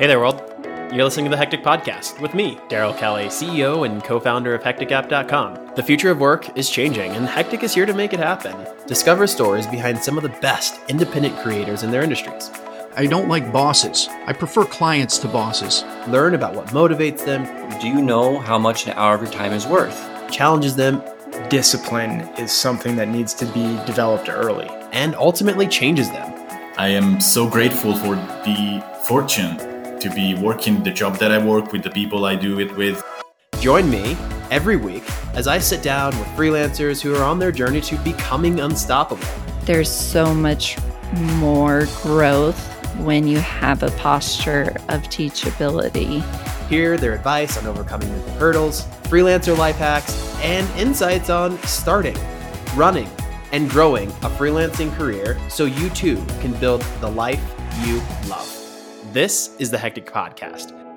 Hey there, world. You're listening to the Hectic Podcast with me, Darryl Kelly, CEO and co founder of HecticApp.com. The future of work is changing, and Hectic is here to make it happen. Discover stories behind some of the best independent creators in their industries. I don't like bosses. I prefer clients to bosses. Learn about what motivates them, Do you know how much an hour of your time is worth? challenges them, discipline is something that needs to be developed early. and ultimately changes them. I am so grateful for the fortune to be working the job that I work with the people I do it with. Join me every week as I sit down with freelancers who are on their journey to becoming unstoppable. there's so much more growth when you have a posture of teachability. Hear their advice on overcoming mental hurdles, freelancer life hacks, and insights on starting, running, and growing a freelancing career so you too can build the life you love. This is the Hectic Podcast.